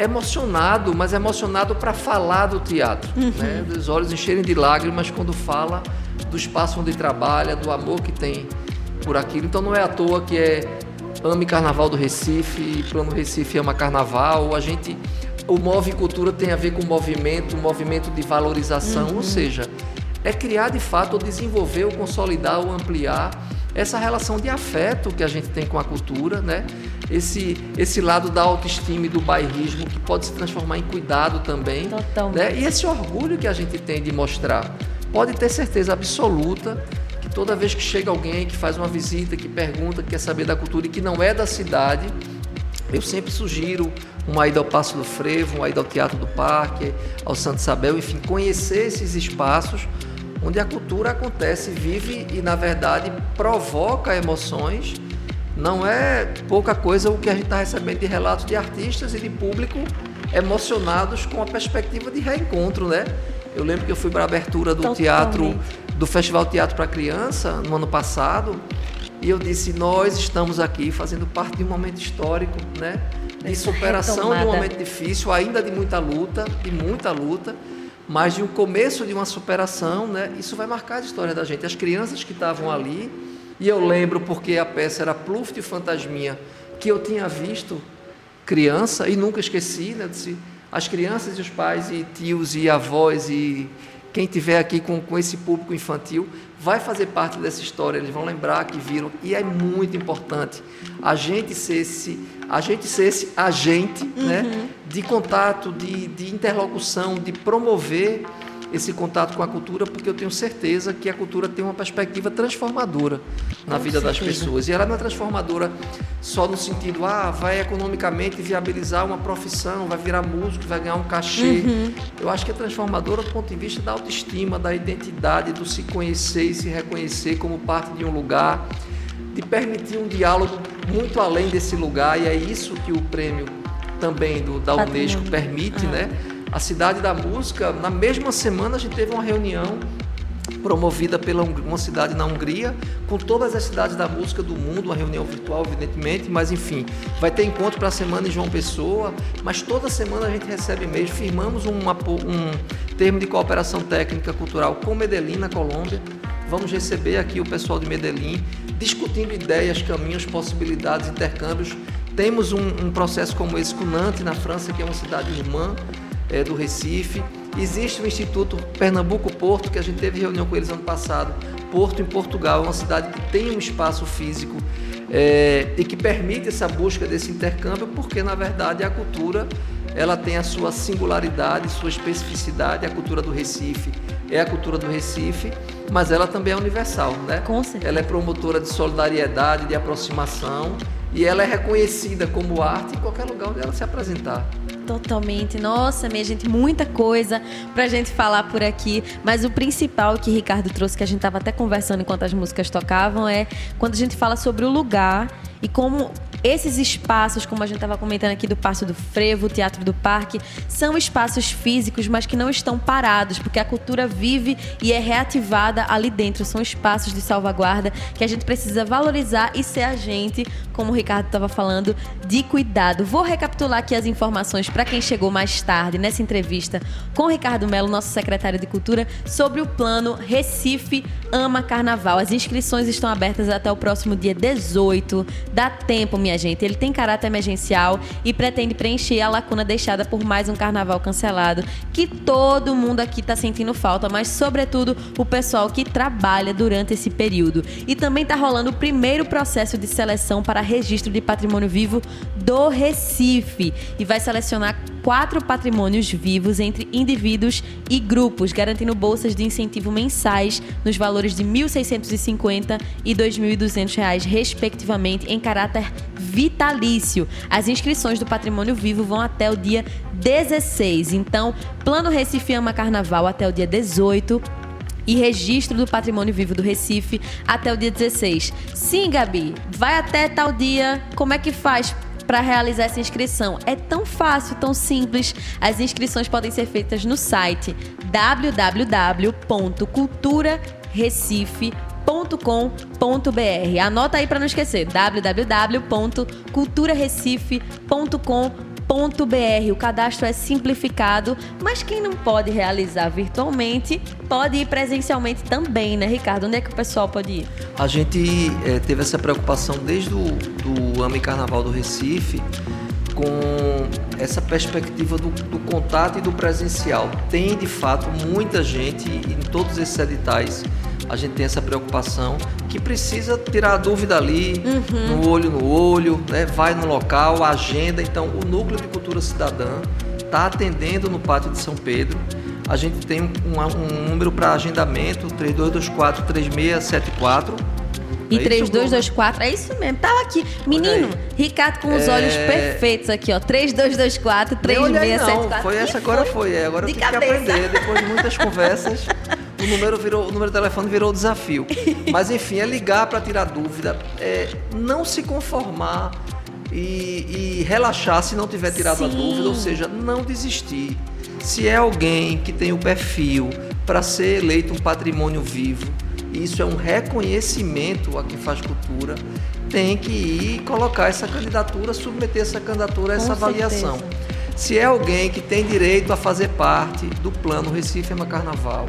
emocionado, mas emocionado para falar do teatro. Uhum. Né? Os olhos encherem de lágrimas quando fala do espaço onde trabalha, do amor que tem por aquilo. Então não é à toa que é Ame Carnaval do Recife, Plano Recife ama Carnaval. A gente, o Move Cultura tem a ver com movimento, movimento de valorização, uhum. ou seja, é criar de fato, ou desenvolver, ou consolidar, ou ampliar essa relação de afeto que a gente tem com a cultura, né? Esse, esse lado da autoestima e do bairrismo que pode se transformar em cuidado também. Totalmente. Né? E esse orgulho que a gente tem de mostrar. Pode ter certeza absoluta toda vez que chega alguém que faz uma visita, que pergunta, que quer saber da cultura e que não é da cidade, Eu sempre sugiro uma ida ao Passo do Frevo, uma ida ao Teatro do Parque, ao Santo Isabel, enfim, conhecer esses espaços onde a cultura acontece, vive e, na verdade, provoca emoções. Não é pouca coisa o que a gente está recebendo de relatos de artistas e de público emocionados com a perspectiva de reencontro, né? Eu lembro que eu fui para a abertura do Totalmente. teatro, do Festival Teatro para Criança, no ano passado, e eu disse: Nós estamos aqui fazendo parte de um momento histórico, né? De superação de um momento difícil, ainda de muita luta, de muita luta mas de um começo de uma superação, né? Isso vai marcar a história da gente. As crianças que estavam ali, e eu lembro porque a peça era Pluft e Fantasminha, que eu tinha visto criança e nunca esqueci, né? As crianças e os pais e tios e avós e quem tiver aqui com, com esse público infantil vai fazer parte dessa história, eles vão lembrar que viram e é muito importante a gente ser esse, a gente ser esse agente, uhum. né, de contato, de, de interlocução, de promover esse contato com a cultura, porque eu tenho certeza que a cultura tem uma perspectiva transformadora na com vida certeza. das pessoas. E ela não é transformadora só no sentido, ah, vai economicamente viabilizar uma profissão, vai virar músico, vai ganhar um cachê. Uhum. Eu acho que é transformadora do ponto de vista da autoestima, da identidade, do se conhecer e se reconhecer como parte de um lugar, de permitir um diálogo muito além desse lugar, e é isso que o prêmio também do, da Unesco permite, uhum. né? A Cidade da Música, na mesma semana a gente teve uma reunião promovida pela uma cidade na Hungria, com todas as cidades da música do mundo, uma reunião virtual, evidentemente, mas enfim, vai ter encontro para a semana em João Pessoa, mas toda semana a gente recebe e-mails, firmamos um termo de cooperação técnica cultural com Medellín, na Colômbia. Vamos receber aqui o pessoal de Medellín, discutindo ideias, caminhos, possibilidades, intercâmbios. Temos um, um processo como esse com Nantes, na França, que é uma cidade irmã, é, do Recife. Existe o Instituto Pernambuco Porto, que a gente teve reunião com eles ano passado. Porto, em Portugal, é uma cidade que tem um espaço físico é, e que permite essa busca desse intercâmbio, porque na verdade a cultura ela tem a sua singularidade, sua especificidade. A cultura do Recife é a cultura do Recife, mas ela também é universal, né? Com certeza. Ela é promotora de solidariedade, de aproximação e ela é reconhecida como arte em qualquer lugar onde ela se apresentar. Totalmente. Nossa, minha gente, muita coisa pra gente falar por aqui. Mas o principal que Ricardo trouxe, que a gente tava até conversando enquanto as músicas tocavam, é quando a gente fala sobre o lugar e como esses espaços, como a gente estava comentando aqui do Passo do Frevo, Teatro do Parque, são espaços físicos, mas que não estão parados, porque a cultura vive e é reativada ali dentro. São espaços de salvaguarda que a gente precisa valorizar e ser agente, como o Ricardo estava falando, de cuidado. Vou recapitular aqui as informações para quem chegou mais tarde nessa entrevista com o Ricardo Melo, nosso secretário de Cultura, sobre o plano Recife Ama Carnaval. As inscrições estão abertas até o próximo dia 18. Dá tempo, minha gente. Ele tem caráter emergencial e pretende preencher a lacuna deixada por mais um carnaval cancelado, que todo mundo aqui está sentindo falta, mas sobretudo o pessoal que trabalha durante esse período. E também está rolando o primeiro processo de seleção para registro de patrimônio vivo do Recife e vai selecionar quatro patrimônios vivos entre indivíduos e grupos, garantindo bolsas de incentivo mensais nos valores de R$ 1.650 e R$ 2.200, respectivamente, em caráter vitalício. As inscrições do Patrimônio Vivo vão até o dia 16. Então, Plano Recife Ama Carnaval até o dia 18 e registro do patrimônio vivo do Recife até o dia 16. Sim, Gabi, vai até tal dia. Como é que faz para realizar essa inscrição? É tão fácil, tão simples. As inscrições podem ser feitas no site www.culturarecife.com culturarecife.com.br. Anota aí para não esquecer: www.culturarecife.com.br. O cadastro é simplificado, mas quem não pode realizar virtualmente pode ir presencialmente também, né, Ricardo? Onde é que o pessoal pode ir? A gente é, teve essa preocupação desde o AME Carnaval do Recife com essa perspectiva do, do, contato e do presencial. Tem de fato muita gente em todos esses editais a gente tem essa preocupação que precisa tirar a dúvida ali, uhum. no olho no olho, né? vai no local, agenda. Então, o Núcleo de Cultura Cidadã está atendendo no Pátio de São Pedro. A gente tem um, um número para agendamento, 3224-3674. E É isso, 3224, é isso mesmo, tava aqui. Menino. Ricardo com os É. olhos perfeitos aqui, ó. 3224 Nem olhei, 3674. não. Foi essa, agora foi. É, agora eu tive que cabeça. aprender. Depois de muitas conversas, o número, virou, o número de telefone virou desafio. Mas enfim, é ligar para tirar dúvida, é não se conformar e, e relaxar se não tiver tirado a Sim. dúvida, ou seja, não desistir. Se é alguém que tem o perfil para ser eleito um patrimônio vivo, isso é um reconhecimento a quem faz cultura, tem que ir colocar essa candidatura, submeter essa candidatura a Com essa avaliação. certeza. Se é alguém que tem direito a fazer parte do plano Recife Ema Carnaval,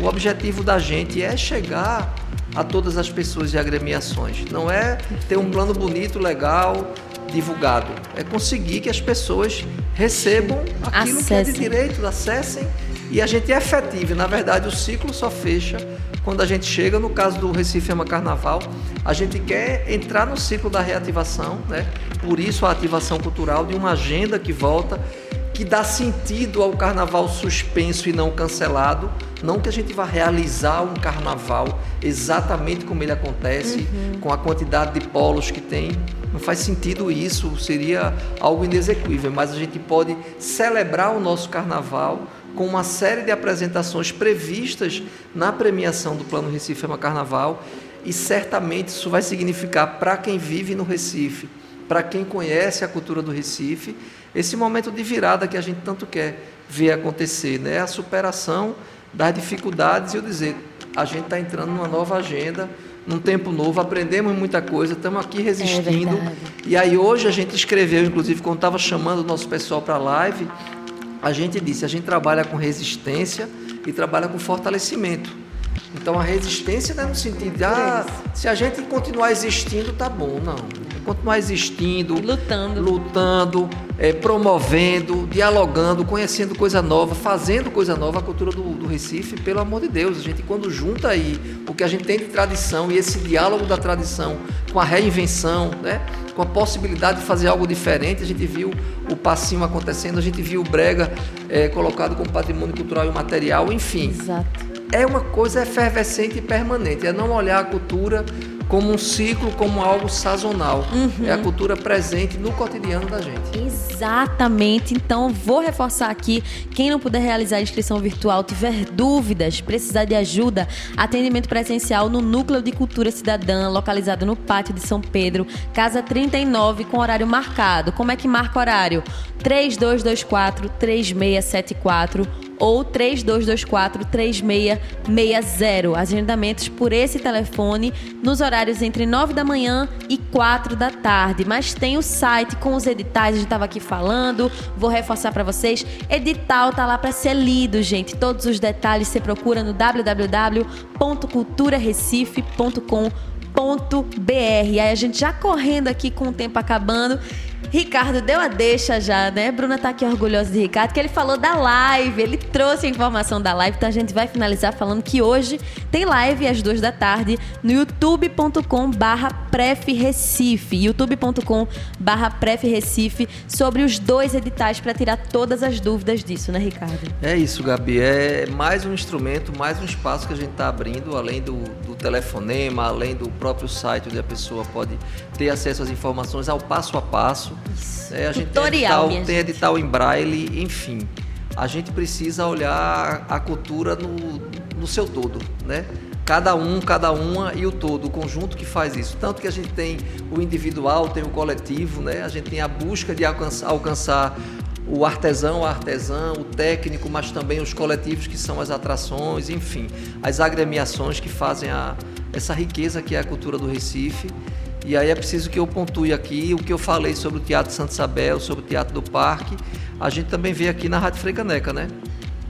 o objetivo da gente é chegar a todas as pessoas e agremiações. Não é ter um plano bonito, legal, divulgado. É conseguir que as pessoas recebam aquilo que é de Acessem. direito, acessem e a gente é efetivo. Na verdade, o ciclo só fecha quando a gente chega, no caso do Recife Ama Carnaval, a gente quer entrar no ciclo da reativação, né? Por isso a ativação cultural de uma agenda que volta, que dá sentido ao carnaval suspenso e não cancelado. Não que a gente vá realizar um carnaval exatamente como ele acontece, com a quantidade de polos que tem. Não faz sentido isso, seria algo inexequível, mas a gente pode celebrar o nosso carnaval com uma série de apresentações previstas na premiação do Plano Recife Ama Carnaval e certamente isso vai significar para quem vive no Recife, para quem conhece a cultura do Recife, esse momento de virada que a gente tanto quer ver acontecer, né? A superação das dificuldades e eu dizer, a gente está entrando numa nova agenda, num tempo novo, aprendemos muita coisa, estamos aqui resistindo. verdade. e aí hoje a gente escreveu, inclusive quando estava chamando o nosso pessoal para a live, a gente disse, a gente trabalha com resistência e trabalha com fortalecimento. Então a resistência não é no sentido de, ah, se a gente continuar existindo, tá bom. Não. Continuar existindo, lutando. lutando, eh, promovendo, dialogando, conhecendo coisa nova, fazendo coisa nova, a cultura do, do Recife, pelo amor de Deus. A gente, quando junta aí o que a gente tem de tradição e esse diálogo da tradição com a reinvenção, né? com a possibilidade de fazer algo diferente, a gente viu o passinho acontecendo, a gente viu o Brega eh, colocado como patrimônio cultural e material, enfim Exato. É uma coisa efervescente e permanente. É não olhar a cultura como um ciclo, como algo sazonal. É a cultura presente no cotidiano da gente. Exatamente. Então, vou reforçar aqui. Quem não puder realizar a inscrição virtual, tiver dúvidas, precisar de ajuda, atendimento presencial no Núcleo de Cultura Cidadã, localizado no Pátio de São Pedro, casa 39, com horário marcado. Como é que marca horário? 3224 3674 ou 3224 3660. Agendamentos por esse telefone nos horários entre 9 da manhã e 4 da tarde. Mas tem o site com os editais, a gente estava aqui falando, vou reforçar para vocês. Edital tá lá para ser lido, gente. Todos os detalhes você procura no www.culturarecife.com.br. Aí a gente já correndo aqui com o tempo acabando. Ricardo deu a deixa já, né? Bruna tá aqui orgulhosa de Ricardo, que ele falou da live, ele trouxe a informação da live, então a gente vai finalizar falando que hoje tem live às duas da tarde no youtube.com barra prefrecife, youtube.com barra prefrecife, sobre os dois editais para tirar todas as dúvidas disso, né, Ricardo? É isso, Gabi. É mais um instrumento, mais um espaço que a gente está abrindo, além do, do telefonema, além do próprio site onde a pessoa pode ter acesso às informações ao passo a passo. É, a gente Tutorial, tem edital, tem edital em braille, enfim. A gente precisa olhar a cultura no, no seu todo, né? Cada um, cada uma e o todo, o conjunto que faz isso. Tanto que a gente tem o individual, tem o coletivo, né? A gente tem a busca de alcançar, alcançar o artesão, a artesã, o técnico, mas também os coletivos que são as atrações, enfim, as agremiações que fazem a, essa riqueza que é a cultura do Recife. E aí é preciso que eu pontue aqui o que eu falei sobre o Teatro Santa Isabel, sobre o Teatro do Parque. A gente também vê aqui na Rádio Frecaneca, né?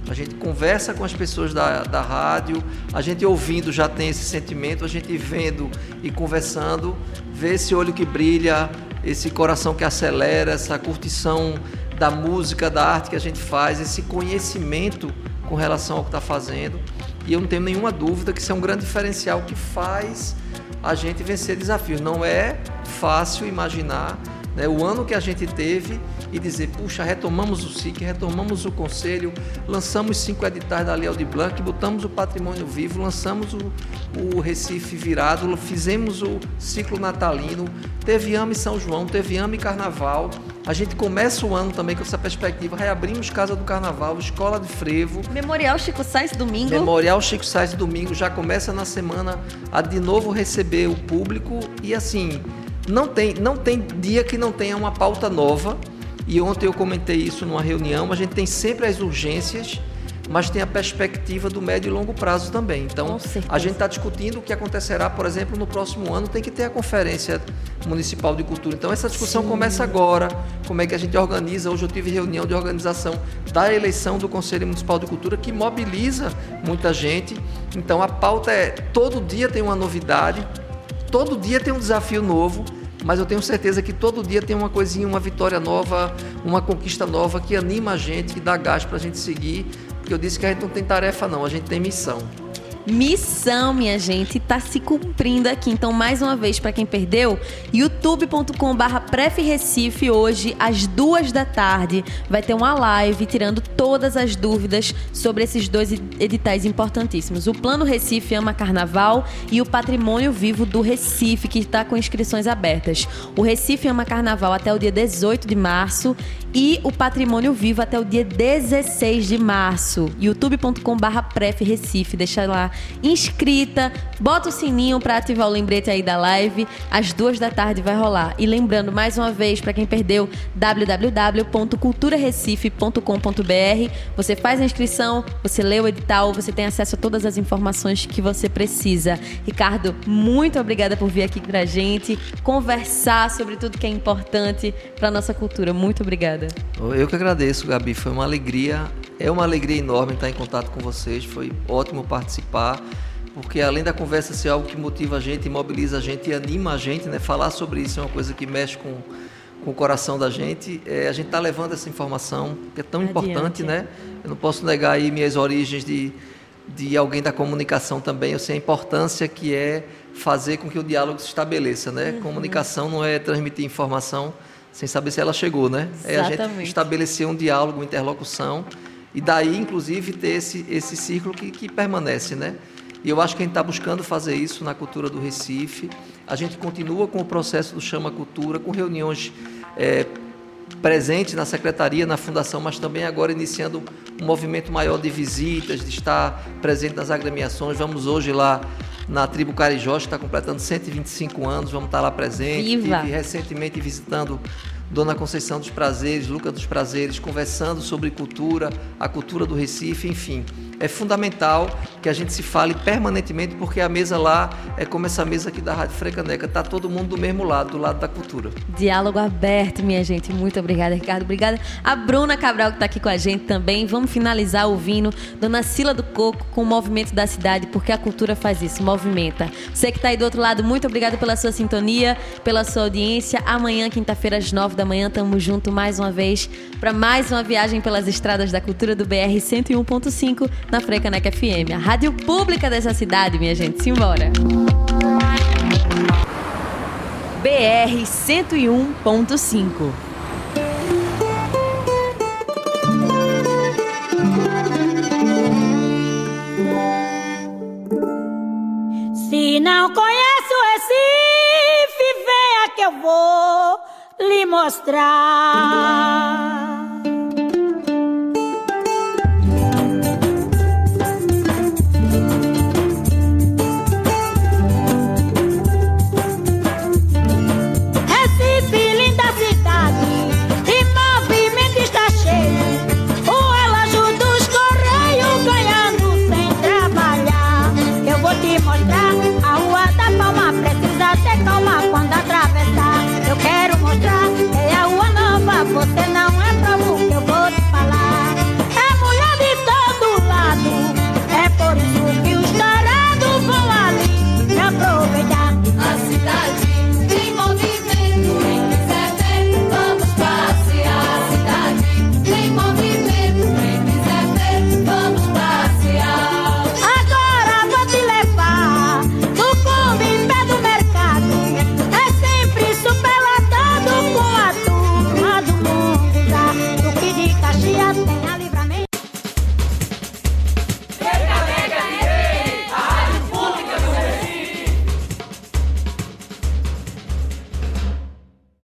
A gente conversa com as pessoas da, da rádio, a gente ouvindo já tem esse sentimento, a gente vendo e conversando, vê esse olho que brilha, esse coração que acelera, essa curtição da música, da arte que a gente faz, esse conhecimento com relação ao que está fazendo. E eu não tenho nenhuma dúvida que isso é um grande diferencial que faz a gente vencer desafios. Não é fácil imaginar né, o ano que a gente teve e dizer, puxa, retomamos o SIC, retomamos o Conselho, lançamos cinco editais da Lei de Blanc, botamos o patrimônio vivo, lançamos o, o Recife virado, fizemos o ciclo natalino, teve AME São João, teve AME Carnaval. A gente começa o ano também com essa perspectiva, reabrimos Casa do Carnaval, Escola de Frevo. Memorial Chico Sainz domingo. Memorial Chico Sainz domingo já começa na semana a de novo receber o público e assim, não tem, não tem dia que não tenha uma pauta nova. E ontem eu comentei isso numa reunião. A gente tem sempre as urgências, mas tem a perspectiva do médio e longo prazo também. Então, a gente está discutindo o que acontecerá, por exemplo, no próximo ano. Tem que ter a Conferência Municipal de Cultura. Então, essa discussão Sim. começa agora. Como é que a gente organiza? Hoje eu tive reunião de organização da eleição do Conselho Municipal de Cultura, que mobiliza muita gente. Então, a pauta é: todo dia tem uma novidade, todo dia tem um desafio novo mas eu tenho certeza que todo dia tem uma coisinha, uma vitória nova, uma conquista nova que anima a gente, que dá gás para a gente seguir, porque eu disse que a gente não tem tarefa não, a gente tem missão. Missão, minha gente, está se cumprindo aqui. Então, mais uma vez, para quem perdeu, youtube.com/barra Recife hoje às duas da tarde vai ter uma live tirando todas as dúvidas sobre esses dois editais importantíssimos: o Plano Recife Ama Carnaval e o Patrimônio Vivo do Recife, que está com inscrições abertas. O Recife Ama Carnaval até o dia 18 de março e o Patrimônio Vivo até o dia 16 de março. youtube.com/barra Recife, deixa lá inscrita, bota o sininho para ativar o lembrete aí da live. Às duas da tarde vai rolar. E lembrando mais uma vez para quem perdeu, www.culturarecife.com.br. Você faz a inscrição, você lê o edital, você tem acesso a todas as informações que você precisa. Ricardo, muito obrigada por vir aqui pra gente conversar sobre tudo que é importante para nossa cultura. Muito obrigada. Eu que agradeço, Gabi. Foi uma alegria é uma alegria enorme estar em contato com vocês, foi ótimo participar, porque além da conversa ser algo que motiva a gente, mobiliza a gente e anima a gente, né? Falar sobre isso é uma coisa que mexe com, com o coração da gente. É, a gente está levando essa informação que é tão Adiante. importante, né? Eu não posso negar aí minhas origens de, de alguém da comunicação também. Eu sei a importância que é fazer com que o diálogo se estabeleça, né? Uhum. Comunicação não é transmitir informação sem saber se ela chegou, né? Exatamente. É a gente estabelecer um diálogo, uma interlocução e daí, inclusive, ter esse, esse círculo que, que permanece, né? E eu acho que a gente está buscando fazer isso na cultura do Recife. A gente continua com o processo do Chama Cultura, com reuniões é, presentes na secretaria, na fundação, mas também agora iniciando um movimento maior de visitas, de estar presente nas agremiações. Vamos hoje lá na tribo Carijó, que está completando 125 anos, vamos estar lá presente. Viva. Estive recentemente visitando Dona Conceição dos Prazeres, Luca dos Prazeres, conversando sobre cultura, a cultura do Recife, enfim é fundamental que a gente se fale permanentemente, porque a mesa lá é como essa mesa aqui da Rádio Frecaneca, tá todo mundo do mesmo lado, do lado da cultura. Diálogo aberto, minha gente. Muito obrigada, Ricardo. Obrigada a Bruna Cabral que está aqui com a gente também. Vamos finalizar ouvindo Dona Sila do Coco com o movimento da cidade, porque a cultura faz isso, movimenta. Você que está aí do outro lado, muito obrigada pela sua sintonia, pela sua audiência. Amanhã, quinta-feira, às nove da manhã, estamos juntos mais uma vez para mais uma viagem pelas estradas da cultura do BR 101.5 na Frecaneca FM, a rádio pública dessa cidade, minha gente. Simbora! BR 101.5 Se não conhece o Recife, venha que eu vou lhe mostrar.